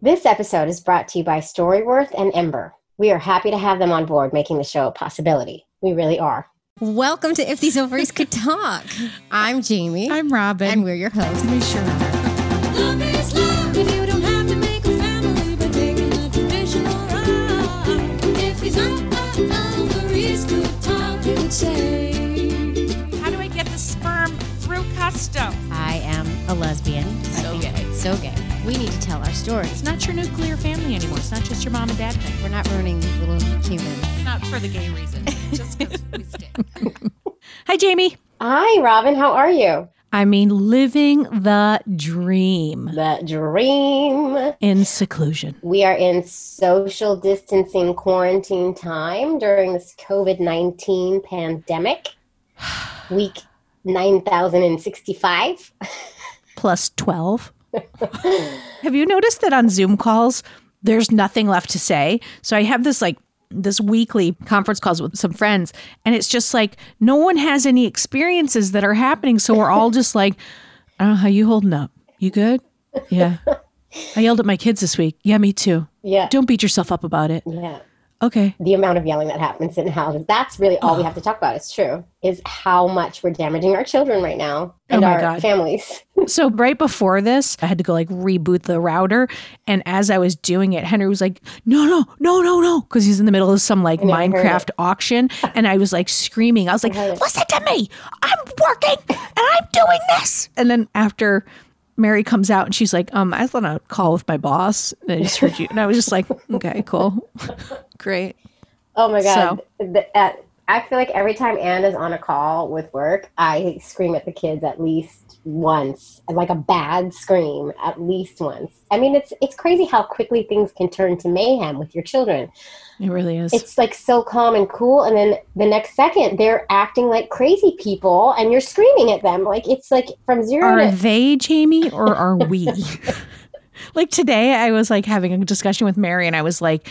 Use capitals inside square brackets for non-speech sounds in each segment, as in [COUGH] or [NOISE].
This episode is brought to you by Storyworth and EMBR. We are happy to have them on board, making the show a possibility. We really are. Welcome to If These Ovaries Could Talk. I'm Jamie. I'm Robin. and we're your hosts. we sure are. Love is love if you don't have to make a family by taking a traditional route. If these ovaries could talk, they would say. How do I get the sperm through custom? I am a lesbian. So gay. So gay. We need to tell our stories. It's not your nuclear family anymore. It's not just your mom and dad thing. We're not ruining these little humans. Not for the gay reason. just because we stink. [LAUGHS] Hi, Jamie. Hi, Robin. How are you? I mean, living the dream The dream. in seclusion. We are in social distancing quarantine time during this COVID 19 pandemic. [SIGHS] Week 9065. Plus 12. [LAUGHS] have you noticed that on Zoom calls, there's nothing left to say? So I have this like, this weekly conference calls with some friends, and it's just like no one has any experiences that are happening. So we're all just like, oh, how you holding up? You good? Yeah. [LAUGHS] I yelled at my kids this week. Yeah, me too. Yeah. Don't beat yourself up about it. Yeah. Okay. The amount of yelling that happens in houses. That's really all we have to talk about. It's true. Is how much we're damaging our children right now and Oh my our God. families. [LAUGHS] So right before this, I had to go like reboot the router. And as I was doing it, Henry was like, no, no, no, no, no. Because he's in the middle of some like Minecraft auction. And I was like screaming. I was like, listen to me. I'm working and I'm doing this. And then after Mary comes out and she's like, um, I was on a call with my boss. And I just heard you. And I was just like, [LAUGHS] okay, cool. [LAUGHS] Great. Oh my god! The- at- I feel like every time Anne is on a call with work, I scream at the kids at least once, like a bad scream, at least once. I mean, it's it's crazy how quickly things can turn to mayhem with your children. It really is. It's like so calm and cool, and then the next second they're acting like crazy people, and you're screaming at them. Like it's like from zero are to they Jamie or are we? [LAUGHS] like today, I was like having a discussion with Mary, and I was like,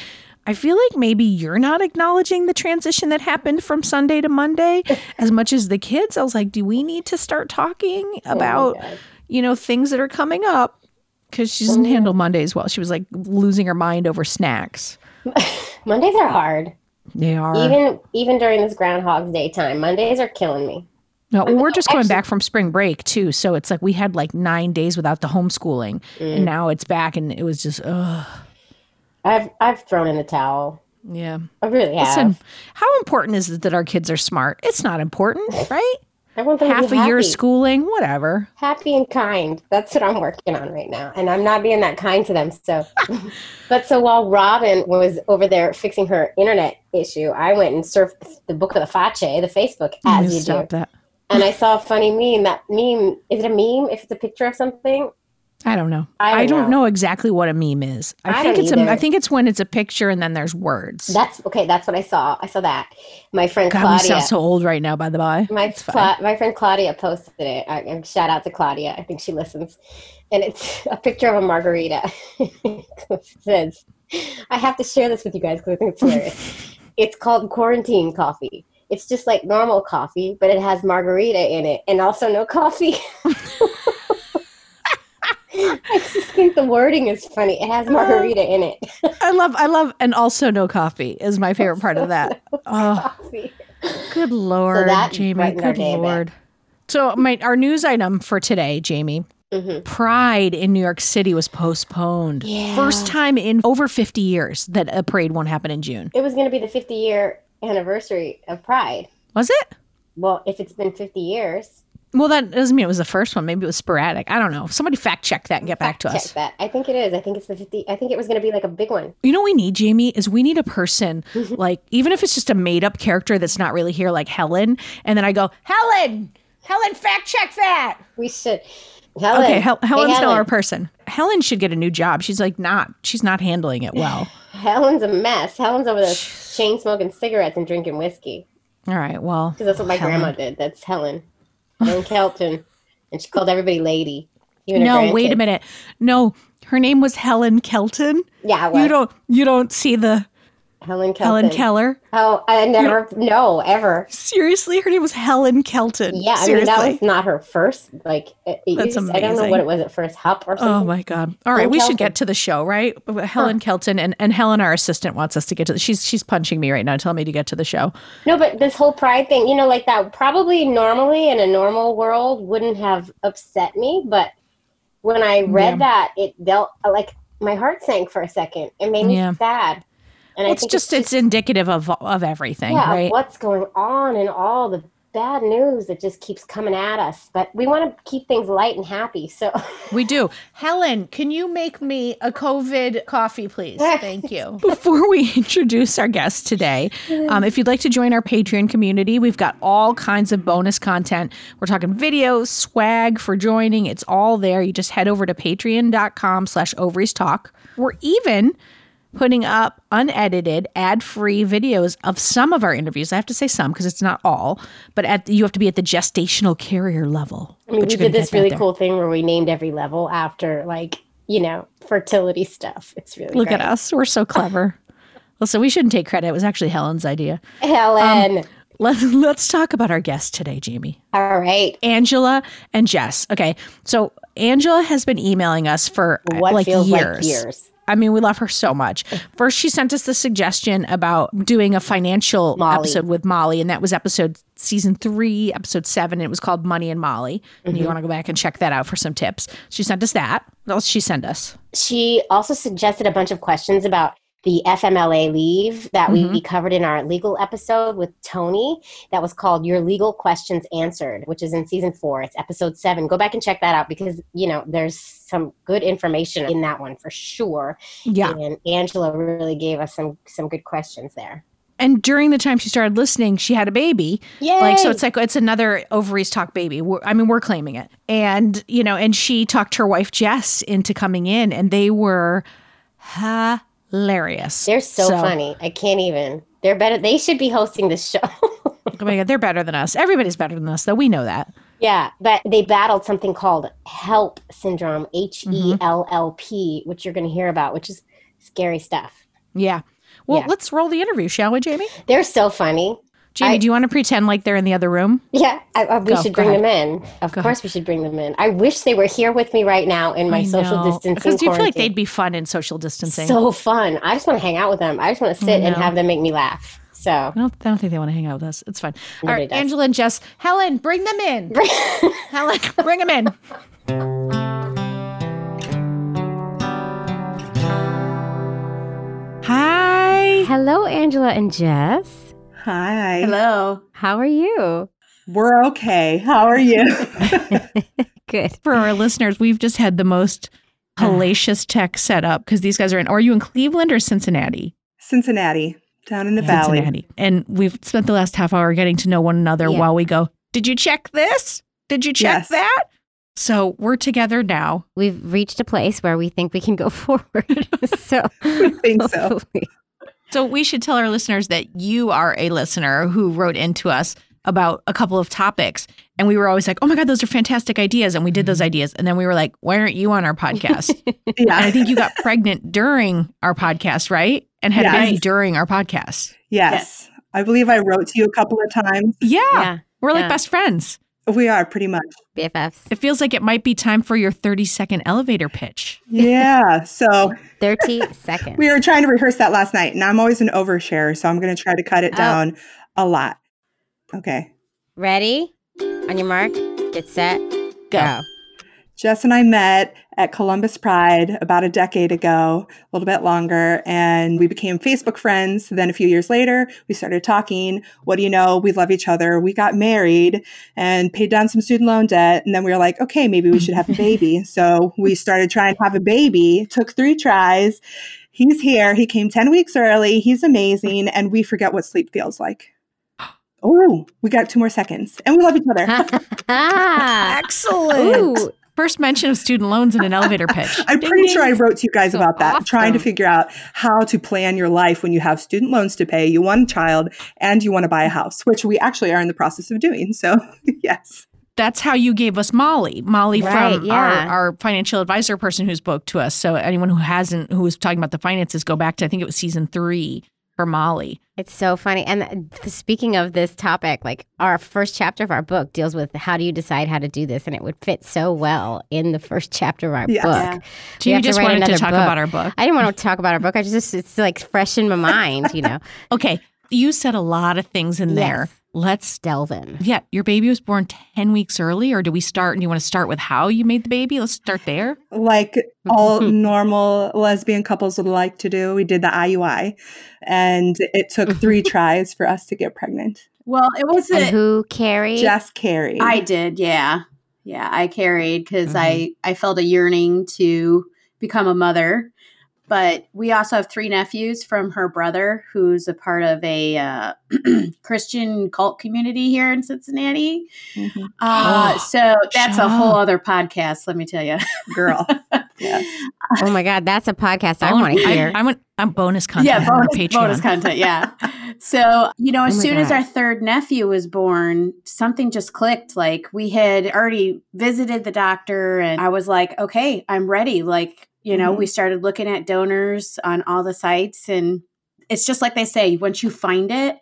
I feel like maybe you're not acknowledging the transition that happened from Sunday to Monday [LAUGHS] as much as the kids. I was like, do we need to start talking about, God. you know, things that are coming up? Because she doesn't handle Mondays well. She was like losing her mind over snacks. [LAUGHS] Mondays are hard. They are. Even even during this Groundhog's Day time, Mondays are killing me. No, well, we're just coming actually- back from spring break too, so it's like we had like nine days without the homeschooling, Mm. and now it's back, and it was just, ugh, I've I've thrown in the towel. yeah. I really have. Listen, how important is it that our kids are smart? It's not important, [LAUGHS] right? I want them Half a year of schooling, whatever. happy and kind. That's what I'm working on right now, and I'm not being that kind to them. So, [LAUGHS] but so while Robin was over there fixing her internet issue, I went and surfed the book of the Fache, the Facebook, as you stop do, that. and I saw a funny meme. That meme is it a meme? If it's a picture of something, I don't know. I I don't don't, know. know. exactly what a meme is. I, I think it's a, either. I think it's when it's a picture and then there's words. that's okay. That's what I saw. I saw that. My friend God, Claudia. sound so old right now. By the by, My Cla- my friend Claudia posted it. I, and shout out to Claudia. I think she listens. And it's [LAUGHS] a picture of a margarita. [LAUGHS] it says, "I have to share this with you guys because I think it's hilarious." [LAUGHS] it's called quarantine coffee. It's just like normal coffee, but it has margarita in it, and also no coffee. [LAUGHS] I just think the wording is funny. It has margarita in it. [LAUGHS] I love, I love, and also no coffee is my favorite part of that. Oh, Coffee. good lord, that Jamie, good lord. So my our news item for today, Jamie. Mhm. Pride in New York City was postponed. Yeah. First time in over 50 years that a parade won't happen in June. It was going to be the 50 year anniversary of Pride. Was it? Well, if it's been 50 years, Well, that doesn't mean it was the first one. Maybe it was sporadic. I don't know. Somebody fact check that and get back to check us. that. I think it is. I think it's the 50. I think it was going to be like a big one. You know what we need, Jamie, is we need a person, [LAUGHS] like, even if it's just a made up character that's not really here, like Helen. And then I go, Helen, Helen, fact check that. We should. Helen. Okay, Hel- Helen's now Helen. our person. Helen should get a new job. She's like, not, she's not handling it well. [LAUGHS] Helen's a mess. Helen's over there chain smoking cigarettes and drinking whiskey. All right, well, Because that's what my Helen. grandma did. That's Helen. Helen Kelton. And she called everybody lady. No, wait a minute. No, her name was Helen Kelton. Yeah, You don't, you don't see the, Helen Kelton. Helen Keller. Oh, I never, no, ever. Seriously, her name was Helen Kelton. Yeah, I mean that was not her first. Like, it, it That's used- I don't know what it was at first. Hup or oh, something. Oh my god! All right, Helen we should get to the show, right? Helen Kelton and, and Helen, our assistant, wants us to get to. The, she's she's punching me right now, telling me to get to the show. No, but this whole pride thing, you know, like that probably normally in a normal world wouldn't have upset me, but when I read Yeah. that, it dealt like my heart sank for a second. It made me Yeah. sad. And I it's think just it's indicative of of everything, yeah, right? what's going on and all the bad news that just keeps coming at us. But we want to keep things light and happy. So [LAUGHS] We do. Helen, can you make me a COVID coffee, please? [LAUGHS] Thank you. Before we introduce our guest today, um, if you'd like to join our Patreon community, we've got all kinds of bonus content. We're talking videos, swag for joining. It's all there. You just head over to patreon.com slash ovaries talk. We're even putting up unedited, ad-free videos of some of our interviews. I have to say some because it's not all, but at you have to be at the gestational carrier level. I mean, we did this really cool thing where we named every level after like, you know, fertility stuff. It's really Look great. at us. We're so clever. [LAUGHS] well, so we shouldn't take credit. It was actually Helen's idea. Helen. Um, Let, let's talk about our guest today, Jamie. All right. Angela and Jess. Okay. So Angela has been emailing us for What like feels years. like years. I mean, we love her so much. First, she sent us the suggestion about doing a financial Molly. episode with Molly, and that was episode season three, episode seven. It was called Money and Molly. And Mm-hmm. you want to go back and check that out for some tips. She sent us that. What else she sent us? She also suggested a bunch of questions about the FMLA leave that Mm-hmm. we covered in our legal episode with Tony. That was called Your Legal Questions Answered, which is in season four. It's episode seven. Go back and check that out because, you know, there's some good information in that one for sure. Yeah. And Angela really gave us some some good questions there. And during the time she started listening, she had a baby. Yeah. Like so, it's like it's another ovaries talk baby. We're, I mean, we're claiming it, and you know, and she talked her wife Jess into coming in, and they were hilarious. They're so, funny. I can't even. They're better. They should be hosting this show. Oh my god, they're better than us. Everybody's better than us, though. We know that. Yeah, but they battled something called HELLP syndrome, H E L L P, which you're going to hear about, which is scary stuff. Yeah. Well, Yeah. let's roll the interview, shall we, Jamie? They're so funny. Jamie, I- do you want to pretend like they're in the other room? Yeah, I, I, we Go, should go bring ahead. them in. Of course, we should bring them in. I wish they were here with me right now in my I social know. distancing Because do you feel like they'd be fun in social distancing? so fun. I just want to hang out with them. I just want to sit and have them make me laugh. So I don't, I don't think they want to hang out with us. It's fine. All Nobody right, does. Angela and Jess. Helen, bring them in. [LAUGHS] Helen, bring them in. Hi. Hello, Angela and Jess. Hi. Hello. How are you? We're okay. How are you? [LAUGHS] [LAUGHS] Good. For our listeners, we've just had the most [SIGHS] hellacious tech set up because these guys are in. Are you in Cleveland or Cincinnati? Cincinnati, down in the valley. Cincinnati. And we've spent the last half hour getting to know one another Yeah. while we go, Did you check this? Did you check Yes. that? So we're together now. We've reached a place where we think we can go [LAUGHS] forward. so I think so. hopefully- So we should tell our listeners that you are a listener who wrote into us about a couple of topics. And we were always like, oh my God, those are fantastic ideas. And we did those mm-hmm. ideas. And then we were like, why aren't you on our [LAUGHS] podcast? and I think you got pregnant during our podcast, right? And had a Yes. baby during our podcast. Yes. I believe I wrote to you a couple of times. Yeah. yeah, We're like Yeah. best friends. We are pretty much. BFFs. It feels like it might be time for your 30 second elevator pitch. Yeah. So [LAUGHS] 30 seconds. we were trying to rehearse that last night, and I'm always an overshare, so I'm going to try to cut it Oh. down a lot. Okay. Ready? On your mark, get set, go. Jess and I met at Columbus Pride about a decade ago, a little bit longer, and we became Facebook friends. Then a few years later, we started talking. What do you know? We love each other. We got married and paid down some student loan debt. And then we were like, okay, maybe we should have a [LAUGHS] baby. so we started trying to have a baby, took three tries. He's here. He came 10 weeks early. He's amazing. And we forget what sleep feels like. [GASPS] Oh, we got two more seconds. And we love each other. ah, [LAUGHS] [LAUGHS] Excellent. Ooh. First mention of student loans in an elevator pitch. [LAUGHS] I'm Ding, pretty ding. sure I wrote to you guys So about that, trying to figure out how to plan your life when you have student loans to pay, you want a child, and you want to buy a house, which we actually are in the process of doing. So, [LAUGHS] yes. That's how you gave us Molly. Molly Right, from yeah. our, our financial advisor person who spoke to us. So anyone who hasn't, who was talking about the finances, go back to, I think it was season three for Molly. It's so funny. And th- speaking of this topic, like our first chapter of our book deals with how do you decide how to do this, and it would fit so well in the first chapter of our Yes. book. Yeah. We Do you have to just write wanted to talk book. about our book? I didn't want to talk about our book. I just it's like fresh in my mind, you know. [LAUGHS] Okay, you said a lot of things in there. Yes. Let's Delve in. Yeah, your baby was born 10 weeks early, or do we start? And you want to start with how you made the baby? Let's start there. like all normal lesbian couples would like to do. We did the IUI, and it took three tries for us to get pregnant. Well, it was And a, who carried? Jess carried. I did, yeah, yeah. I carried because I Mm-hmm. I felt a yearning to become a mother. But we also have three nephews from her brother, who's a part of a uh, [CLEARS THROAT] Christian cult community here in Cincinnati. Mhm. Uh, Oh, so that's shut a whole up. other podcast. Let me tell you. [LAUGHS] girl. [LAUGHS] yes. oh my God, that's a podcast I want to hear. I, want I'm bonus content yeah, bonus, Patreon. bonus content. Yeah. [LAUGHS] so, you know, as Oh my soon as our third nephew was born, something just clicked. Like we had already visited the doctor, and I was like, okay, I'm ready. Like, you know, Mhm. we started looking at donors on all the sites, and it's just like they say once you find it,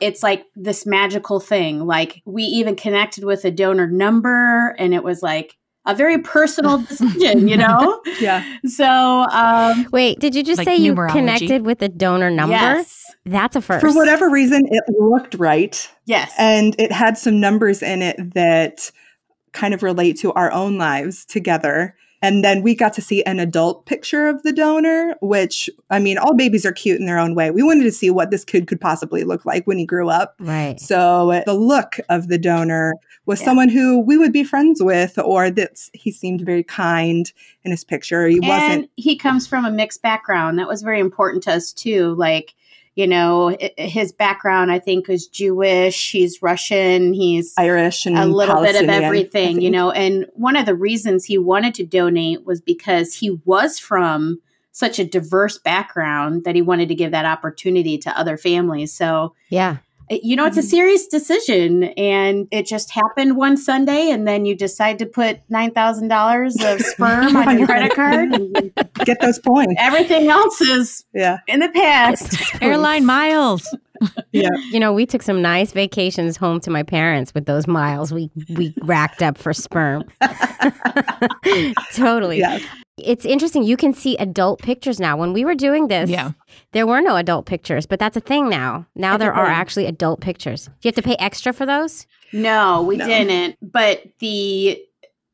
it's like this magical thing. Like we even connected with a donor number, and it was like, a very personal [LAUGHS] decision, you know? Yeah. So, um, Wait, did you just Like say you numerology? connected with a donor number? yes. That's a first. For whatever reason, it looked right. Yes. And it had some numbers in it that kind of relate to our own lives together. And then we got to see an adult picture of the donor, which, I mean, all babies are cute in their own way. We wanted to see what this kid could possibly look like when he grew up. Right. So the look of the donor was Yeah. someone who we would be friends with, or that he seemed very kind in his picture. He wasn't he comes from a mixed background that was very important to us too like you know his background i think is jewish he's russian he's Irish and a little bit of everything you know and one of the reasons he wanted to donate was because he was from such a diverse background that he wanted to give that opportunity to other families so Yeah. It- you know it's a Mhm. serious decision and it just happened one sunday and then you decide to put $9000 of [LAUGHS] sperm on your credit card and [LAUGHS] Get those points. everything else is Yeah. in the past [LAUGHS] Airline miles. Yeah. You know, we took some nice vacations home to my parents with those miles we we racked up for sperm. totally. Yeah. It's interesting. You can see adult pictures now. When we were doing this, Yeah. there were no adult pictures, but that's a thing now. Now there are Right. actually adult pictures. Do you have to pay extra for those? no we No. didn't but the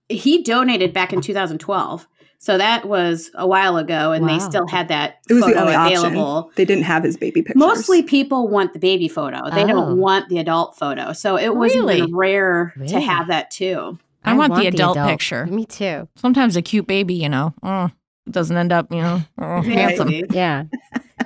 he donated back in 2012 so that was a while ago and they still had that It was the photo only available option. They didn't have his baby pictures. Mostly people want the baby photo. They Oh. don't want the adult photo. So it was Really? even rare to have that too. I, want, the adult, picture. Me too. Sometimes a cute baby, you know, oh, doesn't end up, you know, [LAUGHS] oh, handsome. [LAUGHS] Yeah.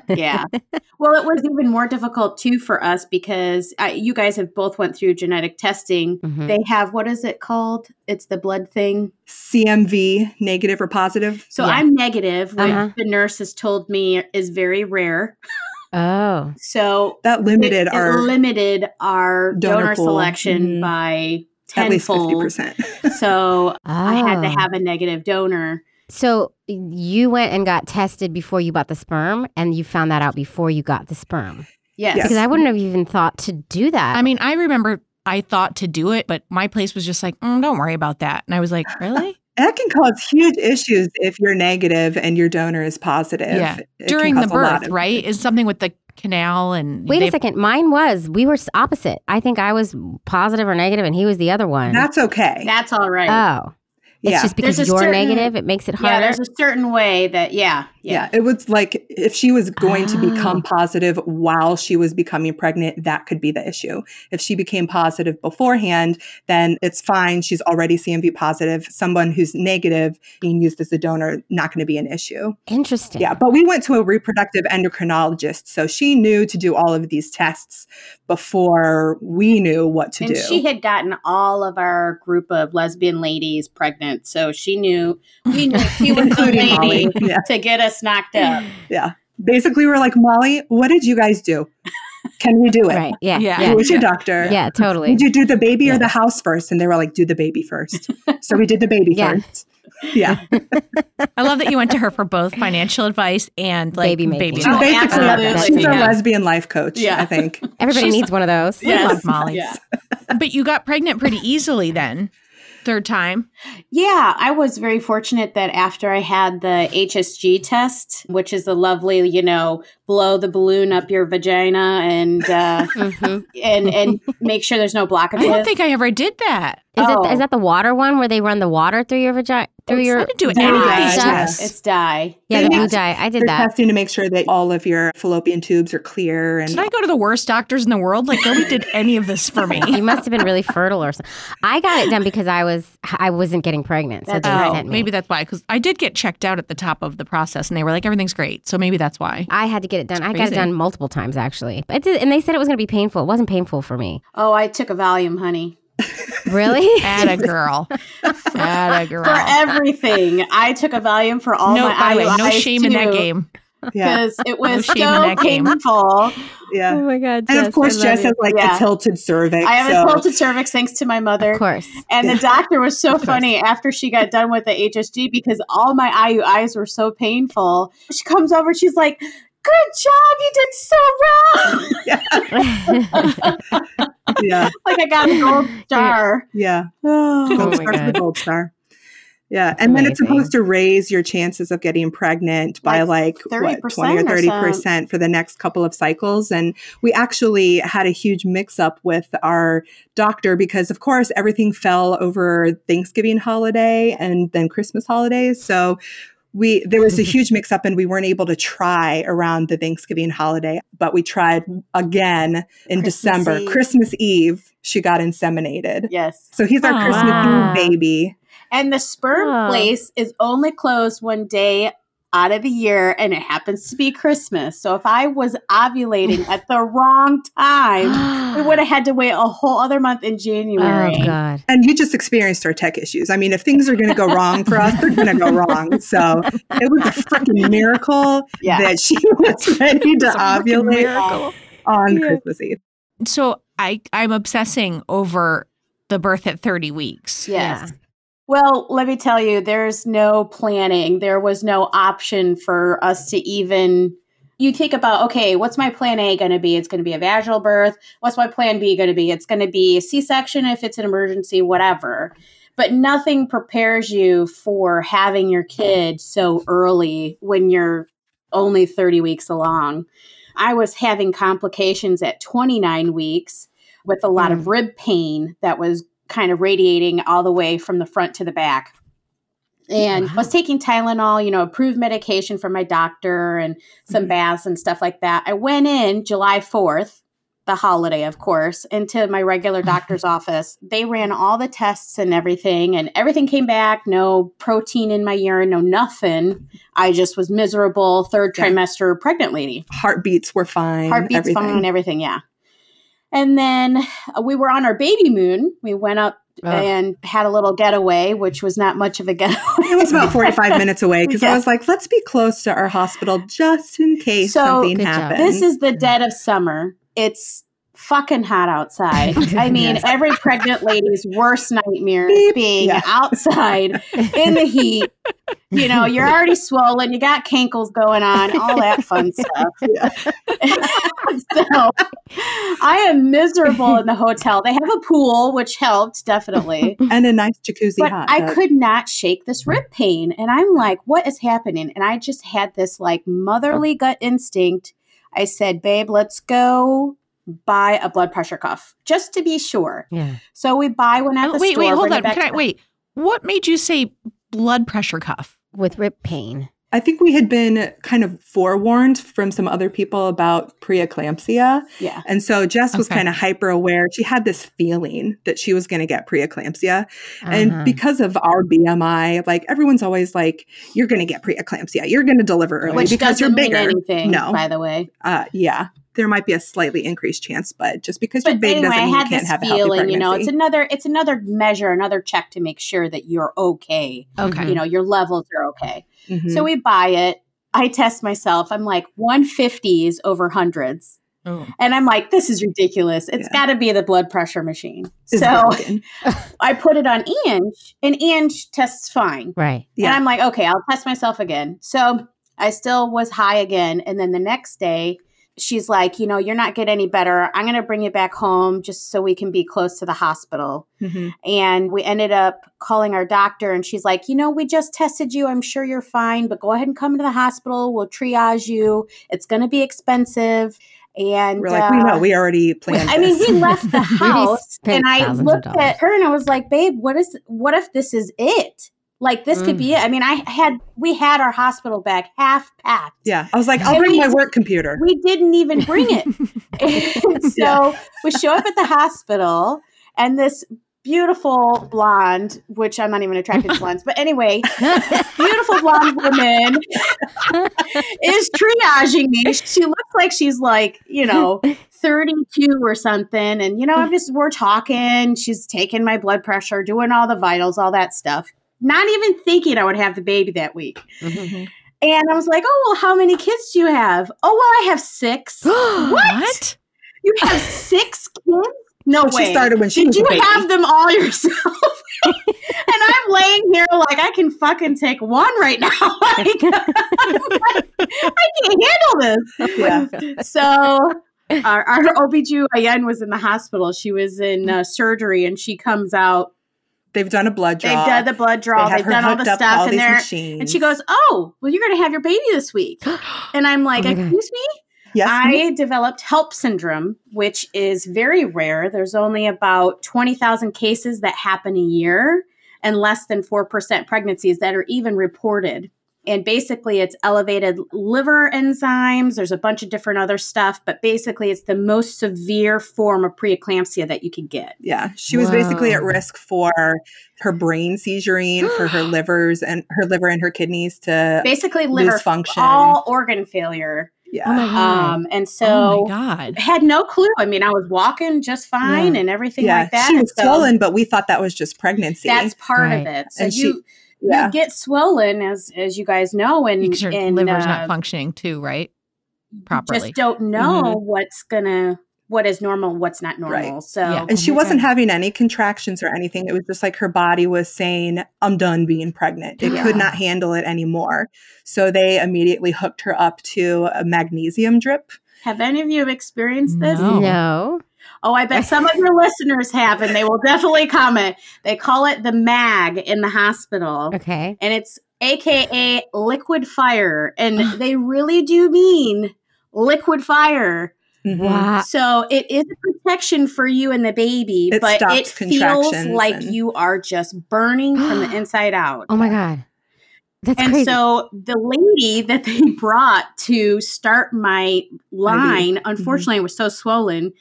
yeah. [LAUGHS] Well, it was even more difficult too for us because uh, you guys have both went through genetic testing. Mhm. They have what is it called? It's the blood thing. CMV, negative or positive. So Yeah. I'm negative, which Uh-huh. the nurse has told me is very rare. Oh. So That limited it, it our limited our donor donor, pool. selection Mhm. by at least 50%. [LAUGHS] So I had to Oh. have a negative donor. So you went and got tested before you bought the sperm, and you found that out before you got the sperm. Yes. Yes. Because I wouldn't have even thought to do that. I mean, I remember I thought to do it, but my place was just like, mm, don't worry about that. And I was like, [GASPS] really? That can cause huge issues if you're negative and your donor is positive. Yeah. It During the cause a lot birth, right? Is something with the canal and Wait they- a second. Mine was. We were opposite. I think I was positive or negative, and he was the other one. That's okay. That's all right. oh, it's yeah. just because There's a you're certain- negative, it makes it harder. yeah, there's a certain way that yeah, yeah. yeah. It was like if she was going to Oh. become ah. positive while she was becoming pregnant, that could be the issue. If she became positive beforehand, then it's fine. She's already CMV positive. Someone who's negative being used as a donor, not going to be an issue. Interesting. Yeah, but we went to a reproductive endocrinologist, so she knew to do all of these tests before we knew what to and do. she had gotten all of our group of lesbian ladies pregnant, so she knew we knew [LAUGHS] she was the Including lady Molly. Yeah, to get us knocked up. yeah. Basically, we're like, Molly, what did you guys do? Can we do it? Right. Yeah. Yeah. Yeah. Who was your doctor? Yeah. Totally. Did you do the baby Yeah. or the house first? And they were like, do the baby first. [LAUGHS] so we did the baby Yeah. first. Yeah. [LAUGHS] I love that you went to her for both financial advice and like Baby baby. making. She's Oh, basically absolutely. she's a lesbian life coach, Yeah. I think. [LAUGHS] Everybody She's- needs one of those. We love Molly. Yeah. [LAUGHS] But you got pregnant pretty easily then. Third time. Yeah, I was very fortunate that after I had the HSG test, which is the lovely, you know, blow the balloon up your vagina and uh, Mhm. and and make sure there's no blockage. I don't think I ever did that. Is Oh. it is that the water one where they run the water through your vagina through I your didn't do Blue any of dye these stuff. tests. it's dye. yeah the blue dye? I did They're that. testing to make sure that all of your fallopian tubes are clear and Did I go to the worst doctors in the world? Like nobody did any of this for me. [LAUGHS] You must have been really fertile or something. I got it done because I was I wasn't getting pregnant, so That's they right. sent me. maybe that's why. Because I did get checked out at the top of the process, and they were like, "Everything's great." So maybe that's why. I had to get it done. I got it done multiple times actually. It did, and they said it was going to be painful. It wasn't painful for me. Oh, I took a Valium, honey, Really? [LAUGHS] Add a girl. [LAUGHS] Add a girl. for everything. I took a Valium for all no, my by way, no IUIs shame in that too, game. yeah. because it was shame in so that game. painful. Yeah. oh my god! And of course Jess you. has like Yeah. a tilted cervix. I have so- a tilted cervix thanks to my mother. Of course. And the doctor was so funny after she got done with the HSG because all my IUIs were so painful. She comes over, she's like, Good job, you did so well. [LAUGHS] [LAUGHS] Yeah. like I got a gold [LAUGHS] star. Yeah. Oh, oh, Gold my star's the gold star. Yeah. And then it's supposed to raise your chances of getting pregnant by like, Like what, 30% 20 or or 30% for the next couple of cycles. And we actually had a huge mix up with our doctor because, of course, everything fell over Thanksgiving holiday and then Christmas holidays. So we there was a [LAUGHS] huge mix up and we weren't able to try around the Thanksgiving holiday, but we tried again in Christmas December. Eve. Christmas Eve, she got inseminated. yes. So he's our Aw. Christmas Eve baby. And the sperm Oh. place is only closed one day out of the year, and it happens to be Christmas. So if I was ovulating at the wrong time, [GASPS] we would have had to wait a whole other month in January. Oh god. And you just experienced our tech issues. I mean, if things are going to go wrong for us, they're going to go wrong. So it was a freaking miracle [LAUGHS] Yeah. that she [LAUGHS] was ready to It's a freaking ovulate on Yeah. Christmas Eve. So I I'm obsessing over the birth at 30 weeks. Yes. Yeah. Well, let me tell you, there's no planning. There was no option for us to even. You think about, okay, what's my plan A going to be? It's going to be a vaginal birth. What's my plan B going to be? It's going to be a C section if it's an emergency, whatever. But nothing prepares you for having your kid so early when you're only 30 weeks along. I was having complications at 29 weeks with a lot of mm. rib pain that was kind of radiating all the way from the front to the back. And was taking Tylenol, you know, approved medication from my doctor and some Mhm. baths and stuff like that. I went in July 4th, the holiday, of course, into my regular [LAUGHS] doctor's office. They ran all the tests and everything, and everything came back no protein in my urine, no nothing. I just was miserable, third Yeah. trimester pregnant lady Heartbeats were fine. heartbeats everything. fine, everything, yeah. And then uh, we were on our baby moon. We went up Ugh. and had a little getaway, which was not much of a getaway. It was about [LAUGHS] 45 minutes away because Yeah. I was like, let's be close to our hospital just in case So- something Good job. happens. this is the dead of summer. It's fucking hot outside. I [LAUGHS] mean, Yes. every pregnant lady's worst nightmare Beep. being Yeah. outside in the heat. You know, you're [LAUGHS] already swollen, you got cankles going on, all that fun [LAUGHS] stuff. so I am miserable in the hotel. They have a pool, which helped definitely. and a nice jacuzzi but hot I could not shake this rib pain. And I'm like, what is happening? And I just had this like motherly oh. gut instinct. I said, babe, let's go buy a blood pressure cuff just to be sure. Yeah. So we buy one at Oh, the wait, store. wait, wait, hold on. Can I wait? What made you say blood pressure cuff? With rib pain. I think we had been kind of forewarned from some other people about preeclampsia. Yeah. And so Jess was Okay. kind of hyper aware. She had this feeling that she was going to get preeclampsia. And Uh-huh. because of our BMI, like everyone's always like, you're going to get preeclampsia. You're going to deliver early Which because you're mean bigger. anything, No. by the way. Uh, yeah. There might be a slightly increased chance, but just because you're But big anyway, I doesn't mean you had can't this have a healthy feeling, you know, it's another it's another measure, another check to make sure that you're okay. Okay. You know, your levels are okay. Mhm. So we buy it. I test myself. I'm like 150s over hundreds. Oh. And I'm like, this is ridiculous. It's Yeah. got to be the blood pressure machine. Is so. [LAUGHS] I put it on Ange, and Ange tests fine. Right. Yeah. And I'm like, okay, I'll test myself again. So I still was high again. And then the next day, she's like, you know, you're not getting any better. I'm going to bring you back home just so we can be close to the hospital. Mhm. And we ended up calling our doctor, and she's like, you know, we just tested you. I'm sure you're fine, but go ahead and come to the hospital. We'll triage you. It's going to be expensive. And We're like, we know, uh, we already planned. I mean, this. we left the [LAUGHS] house and I looked at her and I was like, babe, what is what if this is it? Like this could Mm. be it. I mean, I had we had our hospital bag half packed. yeah, I was like, I'll And bring we- my work computer. We didn't even bring it. [LAUGHS] So Yeah. we show up at the hospital and this beautiful blonde, which I'm not even attracted to [LAUGHS] blondes, but anyway, beautiful blonde woman [LAUGHS] is triaging me. She looks like she's like, you know, 32 or something. And, you know, I'm just, we're talking. She's taking my blood pressure, doing all the vitals, all that stuff. Not even thinking I would have the baby that week. Mhm. And I was like, oh, well, how many kids do you have? Oh, well, I have six. [GASPS] what? You have [LAUGHS] six kids? No She way. started when she Did was you baby. have them all [LAUGHS] yourself? [LAUGHS] and I'm laying here like I can fucking take one right now. like, I can't handle this. Yeah. So our, our OBGYN was in the hospital. She was in uh, surgery and she comes out. They've done a blood draw. They've done the blood draw. They have They've done all the stuff all in these there. machines. And she goes, Oh, well, you're going to have your baby this week. [GASPS] And I'm like, Oh my God. Excuse me? yes, I developed HELLP syndrome, which is very rare. There's only about 20,000 cases that happen a year and less than 4% pregnancies that are even reported. And basically, it's elevated liver enzymes. There's a bunch of different other stuff, but basically, it's the most severe form of preeclampsia that you can get. Yeah, she was basically at risk for her brain seizuring, for her [GASPS] livers and her liver and her kidneys to Basically, lose liver function. all organ failure. yeah. Oh my god. Um, and oh so my god. had no clue. I mean, I was walking just fine and everything yeah, like that. she And was so- swollen, but we thought that was just pregnancy. That's part of it. So And she- you yeah. you get swollen as as you guys know, and, Because your and liver's uh, not functioning too, right? properly. Just don't know what's gonna what is normal, what's not normal. Right. So Yeah. and she my wasn't having any contractions or anything. It was just like her body was saying, I'm done being pregnant. It Yeah. could not handle it anymore. So they immediately hooked her up to a magnesium drip. have any of you experienced this? No. No. Oh, I bet some of your listeners have, and they will definitely comment. They call it the MAG in the hospital. Okay. and it's AKA liquid fire. And [GASPS] they really do mean liquid fire. Mhm. Wow. So it is a protection for you and the baby, It but it feels like and- you are just burning from the [GASPS] inside out. Oh my god. That's and crazy. so the lady that they brought to start my line, Mm-hmm. unfortunately, was so swollen,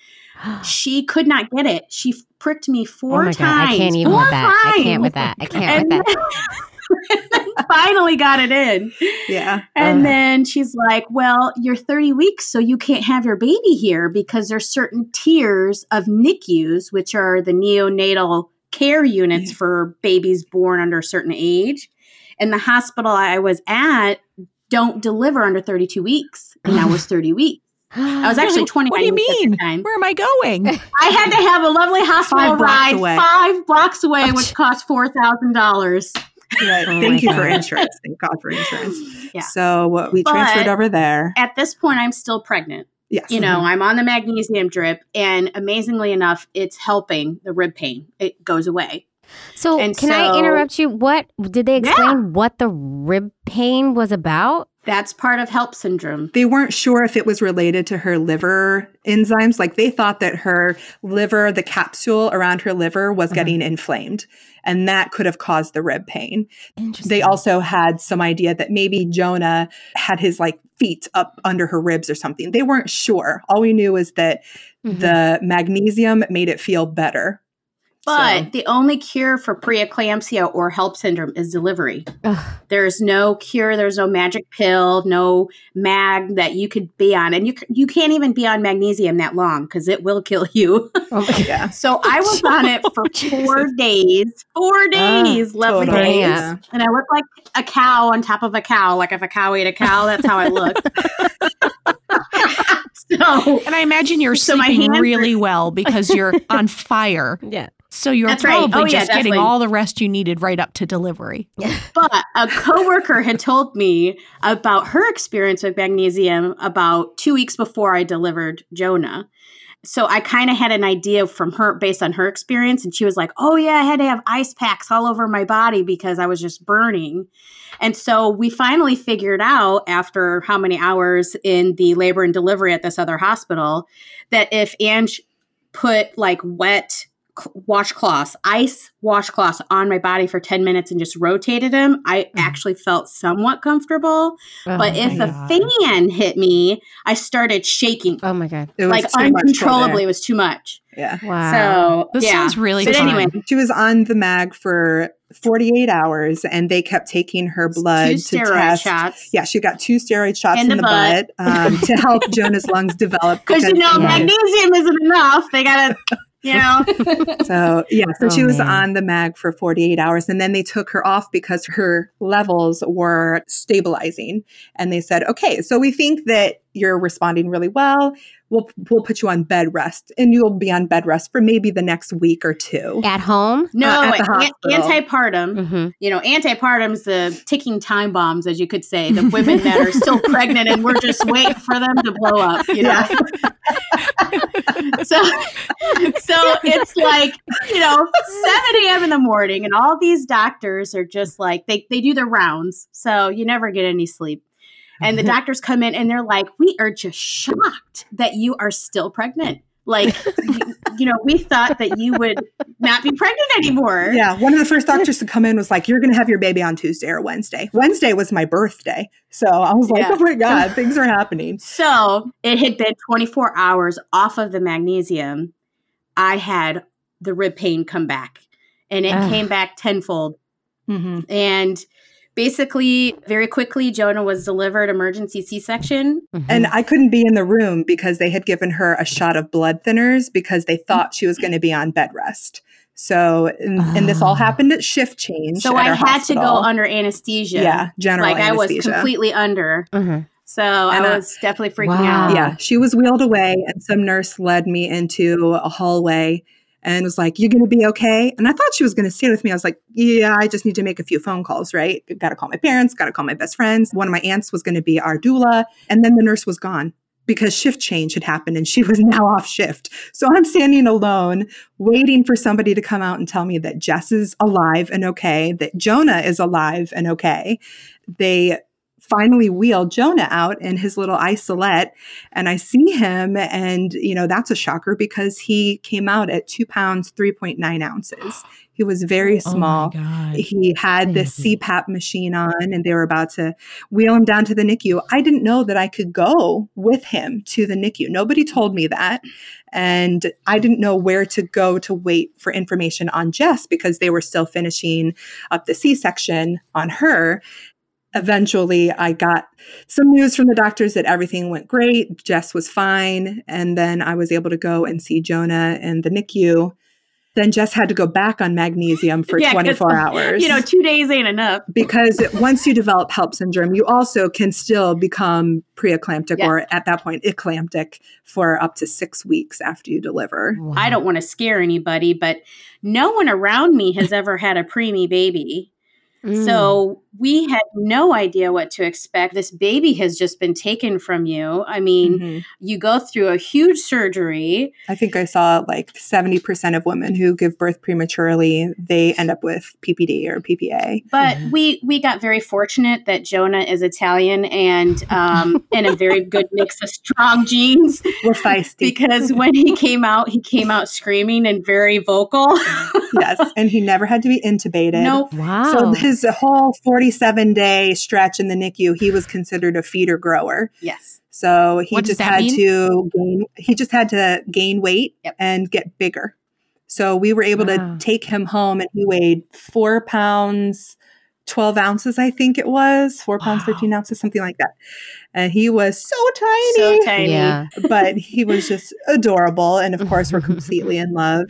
she could not get it. She pricked me oh four my times. god. I can't even four with that. I can't with that. I can't with that. [LAUGHS] finally got it in. Yeah. And Ugh. then she's like, Well, you're 30 weeks, so you can't have your baby here because there's certain tiers of NICUs, which are the neonatal care units Yeah. for babies born under a certain age. And the hospital I was at don't deliver under 32 weeks. And I was [LAUGHS] 30 weeks. I was actually 20. [GASPS] What do you weeks at the mean? Where am I going? I had to have a lovely hospital Five blocks ride away. five blocks away, which cost $4,000. Right. Oh Thank you for insurance. Thank God for insurance. [LAUGHS] Yeah. So uh, we But- transferred over there. At this point, I'm still pregnant. Yes. you know, I'm on the magnesium drip, and amazingly enough, it's helping the rib pain. It goes away. So And can I interrupt you? What did they explain what the rib pain was about? That's part of HELLP syndrome. they weren't sure if it was related to her liver enzymes. Like they thought that her liver, the capsule around her liver, was Uh-huh. getting inflamed, and that could have caused the rib pain. They also had some idea that maybe Jonah had his like feet up under her ribs or something. They weren't sure. All we knew is that Mm-hmm. the magnesium made it feel better. But So- the only cure for preeclampsia or HELLP syndrome is delivery. Ugh. There's no cure. There's no magic pill, no mag that you could be on, and you you can't even be on magnesium that long because it will kill you. [LAUGHS] Oh my Yeah. so I was [LAUGHS] on it for four days. Four days, lovely totally. Days. up. And I look like a cow on top of a cow. Like if a cow ate a cow, that's how I look. [LAUGHS] so no. And I imagine you're So my sleeping hands really well because you're on fire. Yeah. So you're That's right. Oh, probably Oh, yeah, just getting all the rest you needed right up to delivery. But a coworker had told me about her experience with magnesium about two weeks before I delivered Jonah. So I kind of had an idea from her based on her experience. And she was like, Oh, yeah, I had to have ice packs all over my body because I was just burning. And so we finally figured out after how many hours in the labor and delivery at this other hospital that if Ange put like wet washcloths, ice washcloths on my body for 10 minutes and just rotated them, I actually felt somewhat comfortable. but if my a God. fan hit me, I started shaking. Oh my god. It was Like too much for uncontrollably, it was too much. Yeah. Wow. So This yeah. sounds really But fun. anyway, She was on the mag for 48 hours and they kept taking her blood two to steroid test. shots. Yeah, she got two steroid shots In in, the the, butt, um, to help [LAUGHS] Jonah's lungs develop. [LAUGHS] Because you know, he had- magnesium isn't enough. They gotta, you know. [LAUGHS] So yeah, so Oh, she was man. on the mag for 48 hours and then they took her off because her levels were stabilizing. And they said, okay, so we think that you're responding really well. We'll, we'll put you on bed rest and you'll be on bed rest for maybe the next week or two. At home? No, at the an- hospital. antepartum. Mm-hmm. You know, antepartum's the ticking time bombs, as you could say. The women that are still [LAUGHS] pregnant and we're just waiting for them to blow up. You know. [LAUGHS] so, so it's like you know, seven a.m. in the morning, and all these doctors are just like they they do their rounds, so you never get any sleep. And the doctors come in and they're like, "We are just shocked that you are still pregnant. Like, [LAUGHS] you, you know, we thought that you would not be pregnant anymore." Yeah, one of the first doctors to come in was like, "You're going to have your baby on Tuesday or Wednesday." Wednesday was my birthday, so I was like, Yeah. "Oh my [LAUGHS] god, things are happening." So it had been 24 hours off of the magnesium. I had the rib pain come back, and it Ugh. came back tenfold. hmm And basically, very quickly, Jonah was delivered emergency C section. And I couldn't be in the room because they had given her a shot of blood thinners because they thought she was going to be on bed rest. So, and, and this all Ah. happened at shift change. So at I our had to go under anesthesia. Yeah, general like I was completely under. Mhm. So I And I- was definitely freaking Wow. out. Yeah, she was wheeled away, and some nurse led me into a hallway and was like, "You're going to be okay." And I thought she was going to stay with me. I was like, "Yeah, I just need to make a few phone calls, right? Got to call my parents, got to call my best friends." One of my aunts was going to be our doula, and then the nurse was gone because shift change had happened and she was [LAUGHS] now off shift. So I'm standing alone, waiting for somebody to come out and tell me that Jess is alive and okay, that Jonah is alive and okay. They finally wheel Jonah out in his little isolette and I see him and you know that's a shocker because he came out at two pounds 3.9 ounces. He was very small. Oh. He had this CPAP machine on and they were about to wheel him down to the NICU. I didn't know that I could go with him to the NICU. Nobody told me that. And I didn't know where to go to wait for information on Jess because they were still finishing up the C section on her. Eventually, I got some news from the doctors that everything went great. Jess was fine. And then I was able to go and see Jonah in the NICU. Then Jess had to go back on magnesium for [LAUGHS] Yeah, 'cause, 24 [LAUGHS] hours You know, two days ain't enough. because once you develop HELLP syndrome, you also can still become preeclamptic Yeah. or at that point eclamptic for up to six weeks after you deliver. I don't want to scare anybody, but no one around me has ever had a preemie baby. Mm. So we had no idea what to expect. This baby has just been taken from you. I mean, Mhm. you go through a huge surgery. I think I saw like 70% of women who give birth prematurely, they end up with PPD or PPA. But Mhm. we we got very fortunate that Jonah is Italian and um, [LAUGHS] and a very good mix of strong genes. We're feisty. Because when he came out, he came out screaming and very vocal. yes. And he never had to be intubated. nope. Wow. So his whole 47 day stretch in the NICU, he was considered a feeder grower. Yes. So he What just had mean? to gain he just had to gain weight Yep. and get bigger. So we were able Wow. to take him home and he weighed four pounds, 12 ounces, I think it was, four pounds, Wow. 13 ounces, something like that. And he was so tiny, So tiny. yeah. [LAUGHS] but he was just adorable. And of course, we're completely in [LAUGHS] love.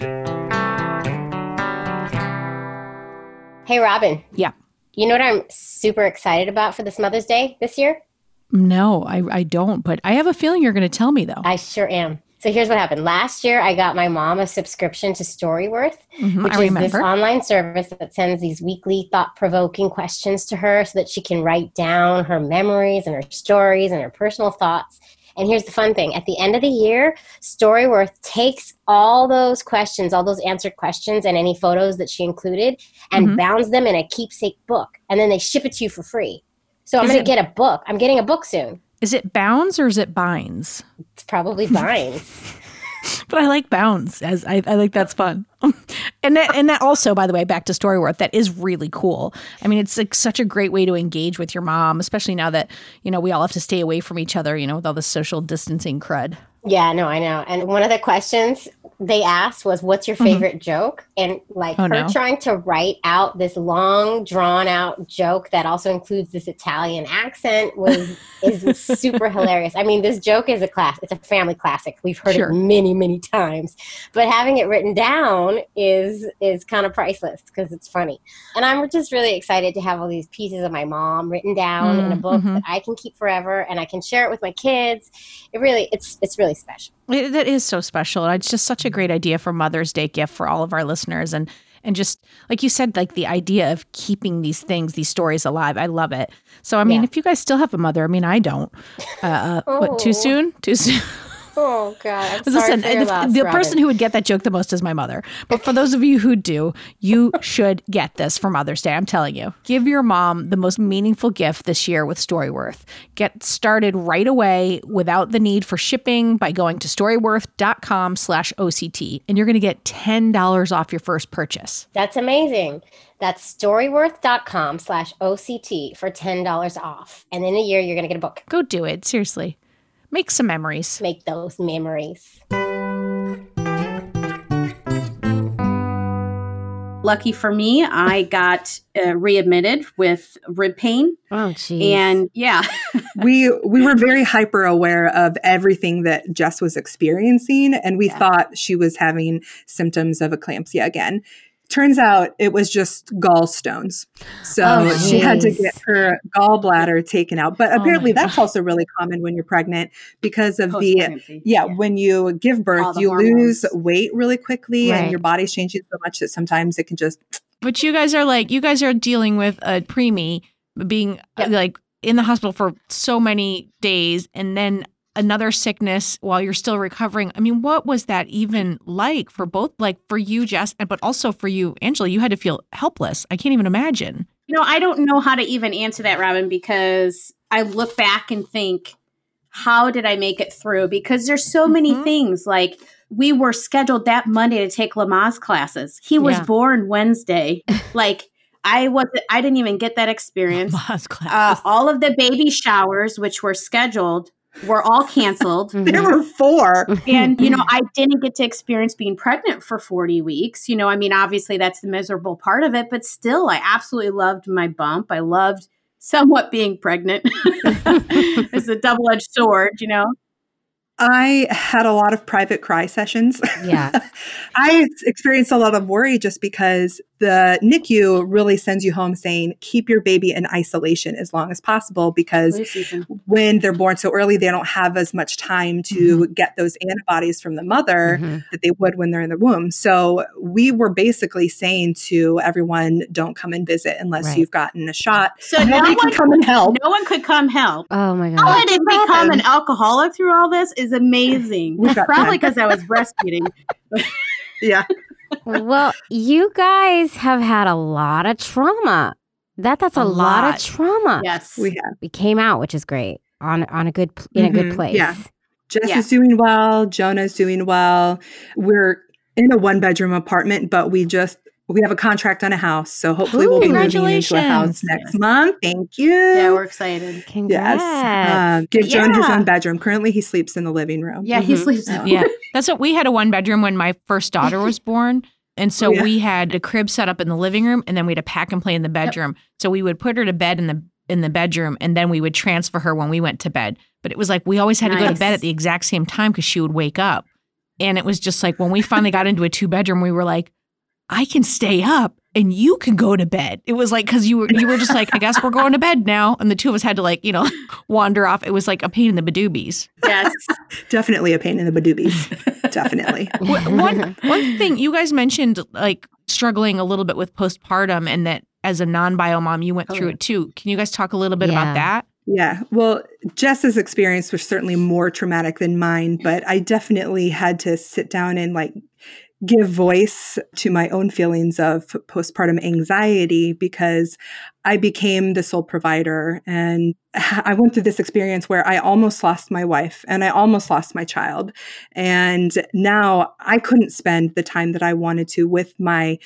Hey, Robin. Yeah. You know what I'm super excited about for this Mother's Day this year? No, I, I don't, but I have a feeling you're going to tell me though. I sure am. So here's what happened. Last year, I got my mom a subscription to Storyworth, Mhm, which I is this online service that sends these weekly thought provoking questions to her so that she can write down her memories and her stories and her personal thoughts. And here's the fun thing at the end of the year, Storyworth takes all those questions, all those answered questions, and any photos that she included and Mhm. bounds them in a keepsake book. And then they ship it to you for free. So I'm going to get a book. I'm getting a book soon. Is it bounds or is it binds? It's probably Vines. [LAUGHS] [LAUGHS] But I like bounds as I, I like that's fun. [LAUGHS] and that and that also, by the way, back to Storyworth, that is really cool. I mean, it's like such a great way to engage with your mom, especially now that, you know, we all have to stay away from each other, you know, with all the social distancing crud. Yeah, no, I know. And one of the questions they asked was, "What's your favorite joke?" And like Oh, her no. trying to write out this long, drawn out joke that also includes this Italian accent was [LAUGHS] is super hilarious. I mean, this joke is a class. It's a family classic. We've heard Sure. it many, many times, but having it written down is is kind of priceless because it's funny. And I'm just really excited to have all these pieces of my mom written down in a Mm, book mhm. that I can keep forever, and I can share it with my kids. It really, it's it's really special. It, that is so special. It's just such a great idea for Mother's Day gift for all of our listeners, and and just like you said, like the idea of keeping these things, these stories alive. I love it. So I mean, Yeah. if you guys still have a mother, I mean, I don't. Uh, uh, what? Too Oh. soon? Too soon. [LAUGHS] Oh God! Listen, the, loss, the person who would get that joke the most is my mother. But for those of you who do, you [LAUGHS] should get this for Mother's Day. I'm telling you. Give your mom the most meaningful gift this year with Storyworth. Get started right away without the need for shipping by going to storyworth.com slash OCT. And you're going to get $10 off your first purchase. That's amazing. That's storyworth.com slash OCT for $10 off. And in a year, you're going to get a book. Go do it. Seriously. Make some memories. Make those memories. Lucky for me, I got uh, readmitted with rib pain, Oh, geez. and yeah, [LAUGHS] we we were very hyper aware of everything that Jess was experiencing, and we Yeah. thought she was having symptoms of eclampsia again. Turns out it was just gallstones. So Oh, she had to get her gallbladder taken out. But Oh, apparently that's God. also really common when you're pregnant because of the post-pregnancy. yeah, when you give birth, the you lose weight really quickly Right. and your body's changing so much that sometimes it can just But you guys are like, you guys are dealing with a preemie being Yep. like in the hospital for so many days and then another sickness while you're still recovering. I mean, what was that even like for both, like for you, Jess, and but also for you, Angela? You had to feel helpless. I can't even imagine. You know, I don't know how to even answer that, Robin, because I look back and think, how did I make it through? Because there's so many Mhm. things. Like we were scheduled that Monday to take Lamaze classes. He was Yeah. born Wednesday. [LAUGHS] like I was, I didn't even get that experience. Class, Uh, all of the baby showers, which were scheduled, were all [LAUGHS] canceled. Mhm. there were four. And, you know, I didn't get to experience being pregnant for 40 weeks. You know, I mean, obviously that's the miserable part of it, but still, I absolutely loved my bump. I loved somewhat being pregnant. [LAUGHS] it's a double edged sword, you know? I had a lot of private cry sessions. Yeah. [LAUGHS] I experienced a lot of worry just because the NICU really sends you home saying, keep your baby in isolation as long as possible because when they're born so early, they don't have as much time to get those antibodies from the mother Mhm. that they would when they're in the womb. So we were basically saying to everyone, don't come and visit unless Right. you've gotten a shot. So no one, can come and help. no one could come help. Oh, my God. I didn't Robin. become an alcoholic through all this is amazing. Probably because I was breastfeeding. [LAUGHS] Yeah. well, you guys have had a lot of trauma. That that's a, A lot. lot. of trauma. Yes. We have. We came out, which is great. On on a good pl- in a good Mhm, place. yeah. Jess Yeah. is doing well. Jonah's doing well. We're in a one bedroom apartment, but we just we have a contract on a house, so hopefully we'll be moving into a house next month. Thank you. yeah, we're excited. Congrats. yes. Um, give Jonah his own bedroom. Currently, he sleeps in the living room. Yeah, he Mhm. sleeps. Yeah. yeah. That's what we had a one bedroom when my first daughter was [LAUGHS] born. And so Oh, yeah. we had a crib set up in the living room and then we had a pack and play in the bedroom. So we would put her to bed in the in the bedroom and then we would transfer her when we went to bed. But it was like we always had to go to bed at the exact same time because she would wake up. And it was just like when we finally got into a two bedroom, we were like, I can stay up and you can go to bed. It was like because you were you were just like, I guess we're going to bed now, and the two of us had to like you know [LAUGHS] wander off. It was like a pain in the badoobies. Yes. [LAUGHS] Definitely a pain in the badoobies. Definitely. [LAUGHS] One one thing you guys mentioned like struggling a little bit with postpartum, and that as a non-bio mom, you went Oh, through yeah. it too. Can you guys talk a little bit Yeah. about that? Yeah. Well, Jess's experience was certainly more traumatic than mine, but I definitely had to sit down and like give voice to my own feelings of postpartum anxiety because I became the sole provider and [LAUGHS] I went through this experience where I almost lost my wife and I almost lost my child. And now I couldn't spend the time that I wanted to with my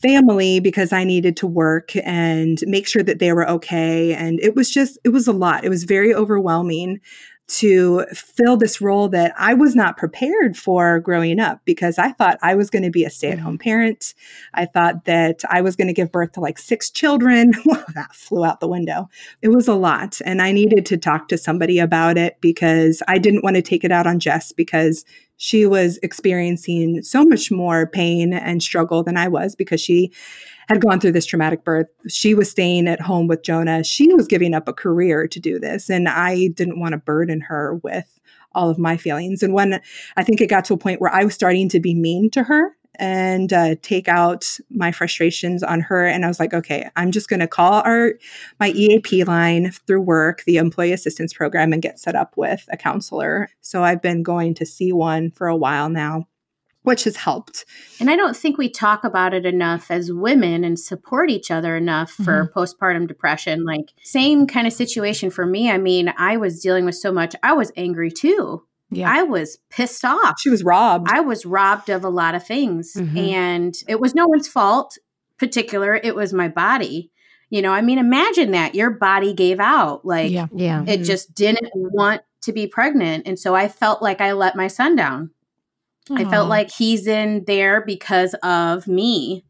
family because I needed to work and make sure that they were okay. And it was just, it was a lot. It was very overwhelming to fill this role that I was not prepared for growing up because I thought I was going to be a stay at home mm-hmm. parent. I thought that I was going to give birth to like six children. [LAUGHS] Well, that flew out the window. It was a lot. And I needed to talk to somebody about it because I didn't want to take it out on Jess because she was experiencing so much more pain and struggle than I was because she had gone through this traumatic birth. She was staying at home with Jonah. She was giving up a career to do this. And I didn't want to burden her with all of my feelings. And when I think it got to a point where I was starting to be mean to her and uh, take out my frustrations on her, and I was like, okay, I'm just going to call our my EAP line through work, the Employee Assistance Program, and get set up with a counselor. So I've been going to see one for a while now, which has helped. And I don't think we talk about it enough as women and support each other enough for postpartum depression. Like, same kind of situation for me. I mean, I was dealing with so much. I was angry too. Yeah. I was pissed off. She was robbed. I was robbed of a lot of things. Mhm. And it was no one's fault, particular. It was my body. You know, I mean, imagine that your body gave out. Like, yeah. Yeah. it just didn't want to be pregnant. And so I felt like I let my son down. I felt like he's in there because of me.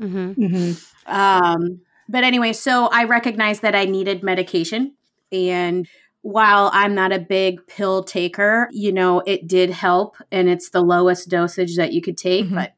hmm Mhm. Um, but anyway, so I recognized that I needed medication. And while I'm not a big pill taker, you know, it did help. And it's the lowest dosage that you could take, Mhm. but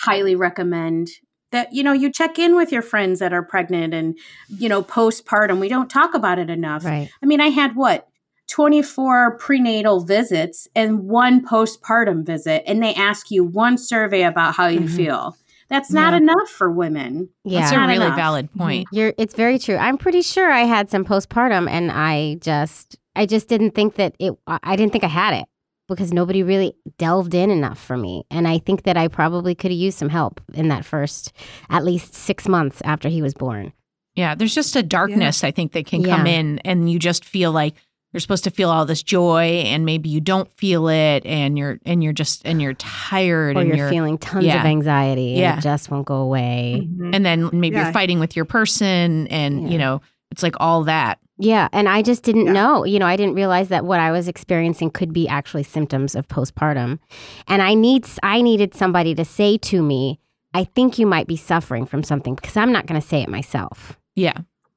highly recommend that, you know, you check in with your friends that are pregnant and, you know, postpartum. We don't talk about it enough. Right. I mean, I had what? 24 prenatal visits and one postpartum visit, and they ask you one survey about how you Mhm. feel. That's not Yeah. enough for women. Yeah. That's a really enough. valid point. You're it's very true. I'm pretty sure I had some postpartum and I just I just didn't think that it I I didn't think I had it because nobody really delved in enough for me. And I think that I probably could have used some help in that first at least 6 months after he was born. Yeah, there's just a darkness I think that can come in, and you just feel like you're supposed to feel all this joy, and maybe you don't feel it, and you're and you're just and you're tired, Or and you're, feeling tons yeah. of anxiety and Yeah. it just won't go away. Mhm. and then maybe Yeah. you're fighting with your person, and Yeah. you know it's like all that. Yeah, and I just didn't Yeah. know. You know, I didn't realize that what I was experiencing could be actually symptoms of postpartum. And I need I needed somebody to say to me, "I think you might be suffering from something," because I'm not going to say it myself. Yeah,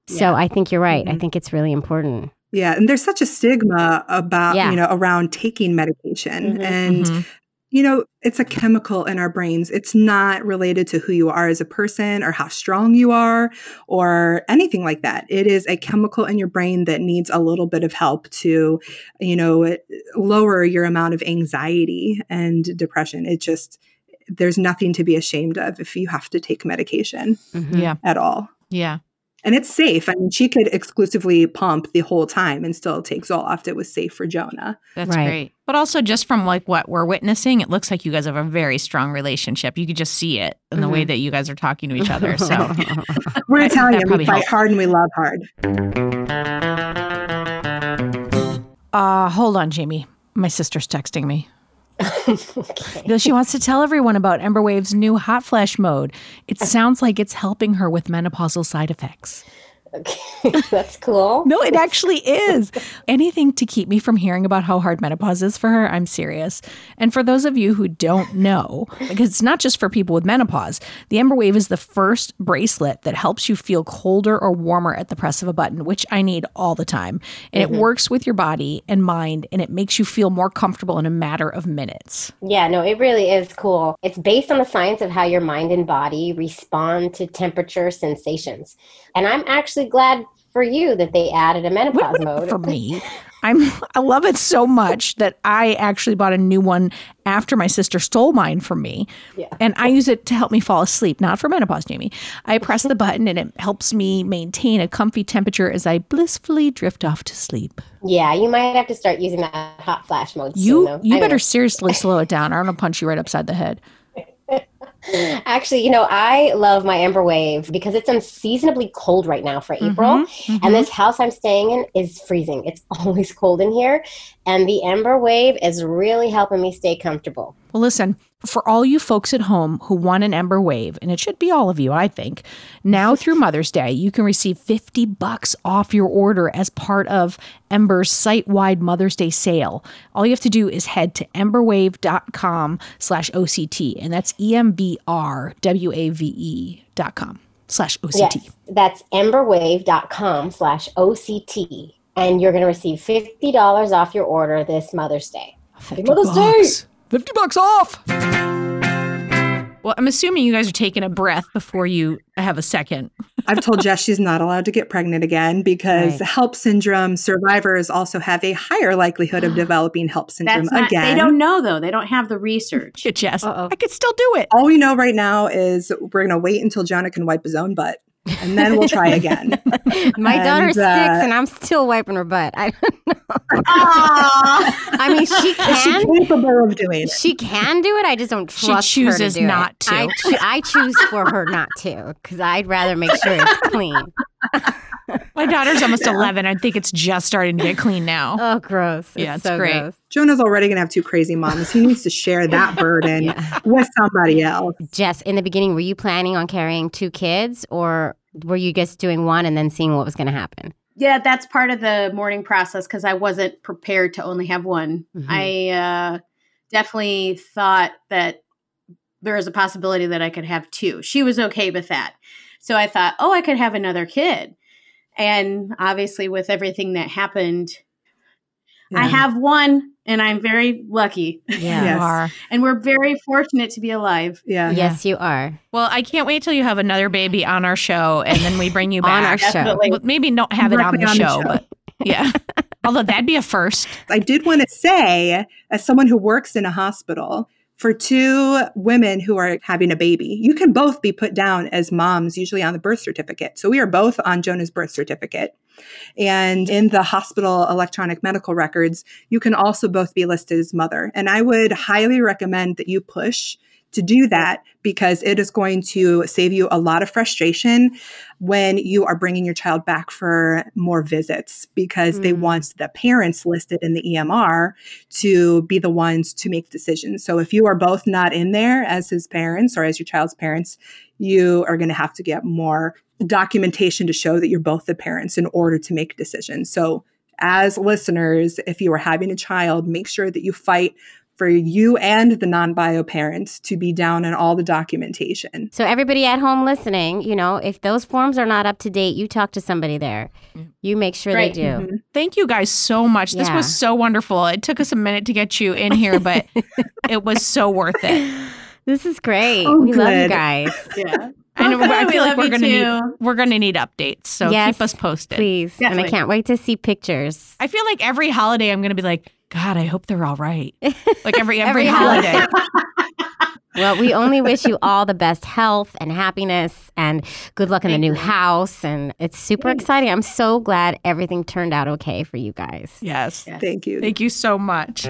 So I think you're right. I Mhm. think it's really important. Yeah, and there's such a stigma about, Yeah. you know, around taking medication. Mhm. And, Mhm. you know, it's a chemical in our brains. It's not related to who you are as a person or how strong you are or anything like that. It is a chemical in your brain that needs a little bit of help to, you know, lower your amount of anxiety and depression. It just, there's nothing to be ashamed of if you have to take medication Mhm. yeah, at all. yeah. And it's safe. I mean, she could exclusively pump the whole time and still take Zoloft. It was safe for Jonah. That's Right. great. But also, just from like what we're witnessing, it looks like you guys have a very strong relationship. You could just see it in the way Mhm. that you guys are talking to each other. So, [LAUGHS] [LAUGHS] We're That- Italian. We fight helps. hard and we love hard. uh, hold on, Jamie. My sister's texting me. Okay. She wants to tell everyone about Embr Wave's new hot flash mode. It sounds like it's helping her with menopausal side effects. Okay, [LAUGHS] that's cool. No, it actually is. Anything to keep me from hearing about how hard menopause is for her, I'm serious. And for those of you who don't know, because it's not just for people with menopause, the Embr Wave is the first bracelet that helps you feel colder or warmer at the press of a button, which I need all the time. And it mm-hmm. works with your body and mind, and it makes you feel more comfortable in a matter of minutes. Yeah, no, it really is cool. It's based on the science of how your mind and body respond to temperature sensations. And I'm actually glad for you that they added a menopause mode. for me. [LAUGHS] I'm I love it so much that I actually bought a new one after my sister stole mine from me. Yeah. And I use it to help me fall asleep, not for menopause, Jamie. I press the button and it helps me maintain a comfy temperature as I blissfully drift off to sleep. Yeah, you might have to start using that hot flash mode You though. you I better know. seriously [LAUGHS] slow it down. I'm gonna punch you right upside the head. [LAUGHS] Actually, you know, I love my Embr Wave because it's unseasonably cold right now for April. Mm-hmm. And this house I'm staying in is freezing. It's [LAUGHS] always cold in here. And the Embr Wave is really helping me stay comfortable. Well, listen, for all you folks at home who want an Embr Wave, and it should be all of you, I think, now through Mother's Day, you can receive 50 bucks off your order as part of Embr's site-wide Mother's Day sale. All you have to do is head to embrwave.com slash OCT, and that's E E-M-B-R-W-A-V-E E dot com slash OCT. Yes, that's embrwave.com slash OCT. And you're going to receive $50 off your order this Mother's Day. Happy 50 Mother's Day! Bucks. 50 bucks off. Well, I'm assuming you guys are taking a breath before you have a second. I've told Jess she's not allowed to get pregnant again because Right. HELLP syndrome survivors also have a higher likelihood of [GASPS] developing HELLP syndrome That's not, again. they don't know though. They don't have the research. [LAUGHS] Jess. Uh-oh. I could still do it. All we know right now is we're going to wait until Jonah can wipe his own butt and then we'll try again. [LAUGHS] My And, daughter's uh, six, and I'm still wiping her butt. I don't know. [LAUGHS] I mean, she Is she can. capable of doing it? She can do it. I just don't She trust her chooses to do not it. to. I, choo- I choose for her not to because I'd rather make sure it's clean. My daughter's almost 11. I think it's just starting to get clean now. Oh, gross! Yeah, it's so great. gross. Jonah's already going to have two crazy moms. He needs to share [LAUGHS] that burden Yeah. with somebody else. Jess, in the beginning, were you planning on carrying two kids, or were you just doing one and then seeing what was going to happen? yeah, that's part of the mourning process because I wasn't prepared to only have one. Mhm. I uh, definitely thought that there was a possibility that I could have two. She was okay with that. So I thought, oh, I could have another kid. And obviously, with everything that happened, I have one and I'm very lucky. Yeah. [LAUGHS] Yes. You are. And we're very fortunate to be alive. Yeah. Yes, you are Well, I can't wait till you have another baby on our show and then we bring you [LAUGHS] back. on our back. show. Well, maybe not have it on Directly the, on the show, show. but [LAUGHS] yeah. Although that'd be a first. I did want to say, as someone who works in a hospital, for two women who are having a baby, you can both be put down as moms, usually on the birth certificate. So we are both on Jonah's birth certificate. And in the hospital electronic medical records, you can also both be listed as mother. And I would highly recommend that you push to do that because it is going to save you a lot of frustration when you are bringing your child back for more visits because they Mm. want the parents listed in the EMR to be the ones to make decisions. So if you are both not in there as his parents or as your child's parents, you are going to have to get more documentation to show that you're both the parents in order to make decisions. So as listeners, if you are having a child, make sure that you fight for you and the non-bio parents to be down on all the documentation. So everybody at home listening, you know, if those forms are not up to date, you talk to somebody there. You make sure Right. they do. Mhm. Thank you guys so much. This was so wonderful. It took us a minute to get you in here, but [LAUGHS] it was so worth it. This is great. Oh, we love you guys. [LAUGHS] Yeah. And Okay, I we feel like we're gonna too. need we're gonna need updates. So Yes, keep us posted. Please. And I can't wait to see pictures. I feel like every holiday I'm gonna be like, God, I hope they're all right. [LAUGHS] Like every every, Every holiday. [LAUGHS] Well, we only wish you all the best health and happiness and good luck in the new you. house. And it's super exciting. I'm so glad everything turned out okay for you guys. yes. Yes. Thank you. Thank you so much.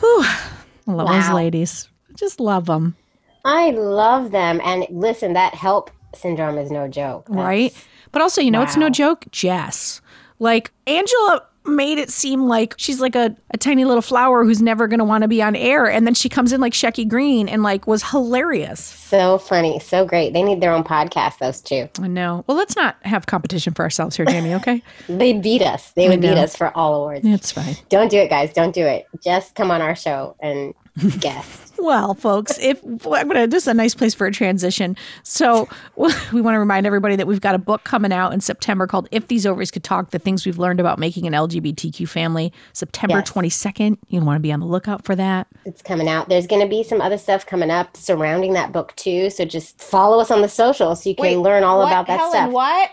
Whew. I love those ladies. Just love them. I love them. And listen, that HELLP syndrome is no joke. That's- right? But also, you know, it's no joke, Jess. Like Angela made it seem like she's like a, a tiny little flower who's never going to want to be on air. And then she comes in like Shecky Greene and like was hilarious. So funny, so great. They need their own podcast, those two. I know. Well, let's not have competition for ourselves here, Jamie, okay? [LAUGHS] They beat us. They would beat us for all awards. it's fine. Don't do it, guys. Don't do it. Just come on our show and guest. Well, folks, if I'm gonna this is a nice place for a transition. So [LAUGHS] we want to remind everybody that we've got a book coming out in September called "If These Ovaries Could Talk: The Things We've Learned About Making an LGBTQ Family." September Yes. 22nd. You want to be on the lookout for that. It's coming out. There's going to be some other stuff coming up surrounding that book too. So just follow us on the social so you can learn all about that stuff. What?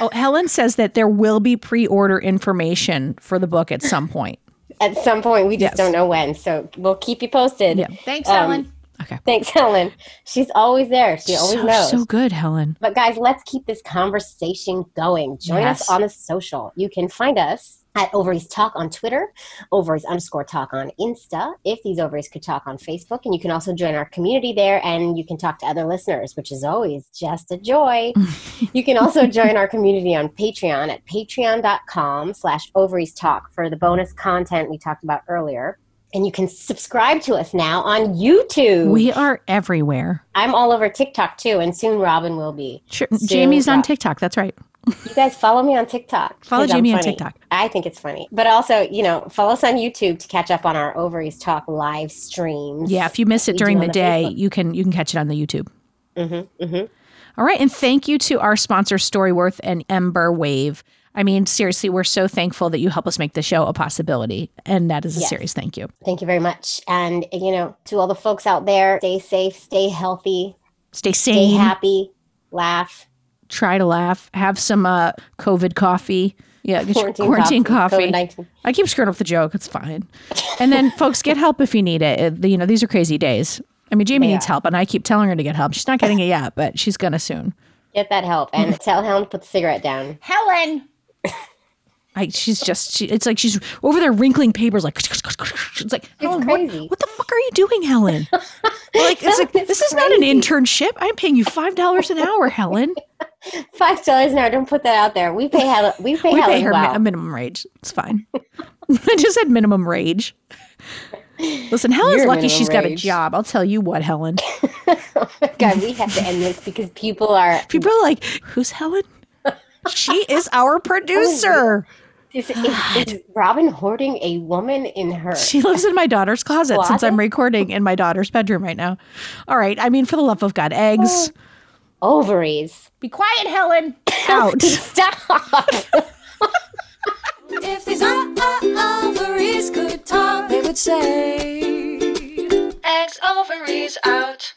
oh, Helen says that there will be pre-order information for the book at some point. At some point, we just Yes. don't know when. So we'll keep you posted. Yeah. Thanks, Um, Helen. Okay. Thanks, Helen. She's always there. She always so, knows. so good, Helen. But guys, let's keep this conversation going. Join Yes. us on the social. You can find us at Ovaries Talk on Twitter, Ovaries underscore Talk on Insta, if these ovaries could talk on Facebook. And you can also join our community there and you can talk to other listeners, which is always just a joy. [LAUGHS] you can also join our community on Patreon at patreon.com slash ovaries talk for the bonus content we talked about earlier. And you can subscribe to us now on YouTube. We are everywhere. I'm all over TikTok too, and soon Robin will be. Sure. Soon, Jamie's on TikTok. That's right. You guys follow me on TikTok. Follow Jamie on. TikTok. I think it's funny. But also, you know, follow us on YouTube to catch up on our Ovaries Talk live streams. Yeah, if you miss it during the day, Facebook. you can you can catch it on the YouTube. Mm-hmm, mm-hmm. All right, and thank you to our sponsor Storyworth and Embr Wave. I mean, seriously, we're so thankful that you help us make the show a possibility, and that is a Yes. serious thank you. Thank you very much. And, you know, to all the folks out there, stay safe, stay healthy, Stay stay sane, happy, laugh. Try to laugh, have some uh, COVID coffee. Yeah, get your quarantine coffee. COVID-19. I keep screwing up the joke. It's fine. And then, [LAUGHS] folks, get help if you need it. You know, these are crazy days. I mean, Jamie They needs help, and I keep telling her to get help. She's not getting it yet, but she's gonna soon. Get that help. And [LAUGHS] tell Helen to put the cigarette down. Helen. [LAUGHS] I, she's just, she, it's like she's over there wrinkling papers, like, it's like, Helen, what- crazy. What, the fuck are you doing, Helen? like, it's like, this is not an internship. I'm paying you $5 an hour, Helen. [LAUGHS] Five dollars an hour. Don't put that out there. We pay Helen. We pay We Helen pay her mi- a minimum wage. It's fine. [LAUGHS] I just said minimum wage. Listen, Helen's Your lucky she's got a job. I'll tell you what, Helen. [LAUGHS] God, we have to end this because people are. People are like, who's Helen? She is our oh, producer. Is, is, is Robin hoarding a woman in her? She lives in my daughter's closet since I'm recording in my daughter's bedroom right now. All right. I mean, for the love of God, eggs. Oh. Ovaries. Be quiet, Helen. Out. [LAUGHS] Stop. If these o- o- ovaries could talk, they would say. Eggs, ovaries out.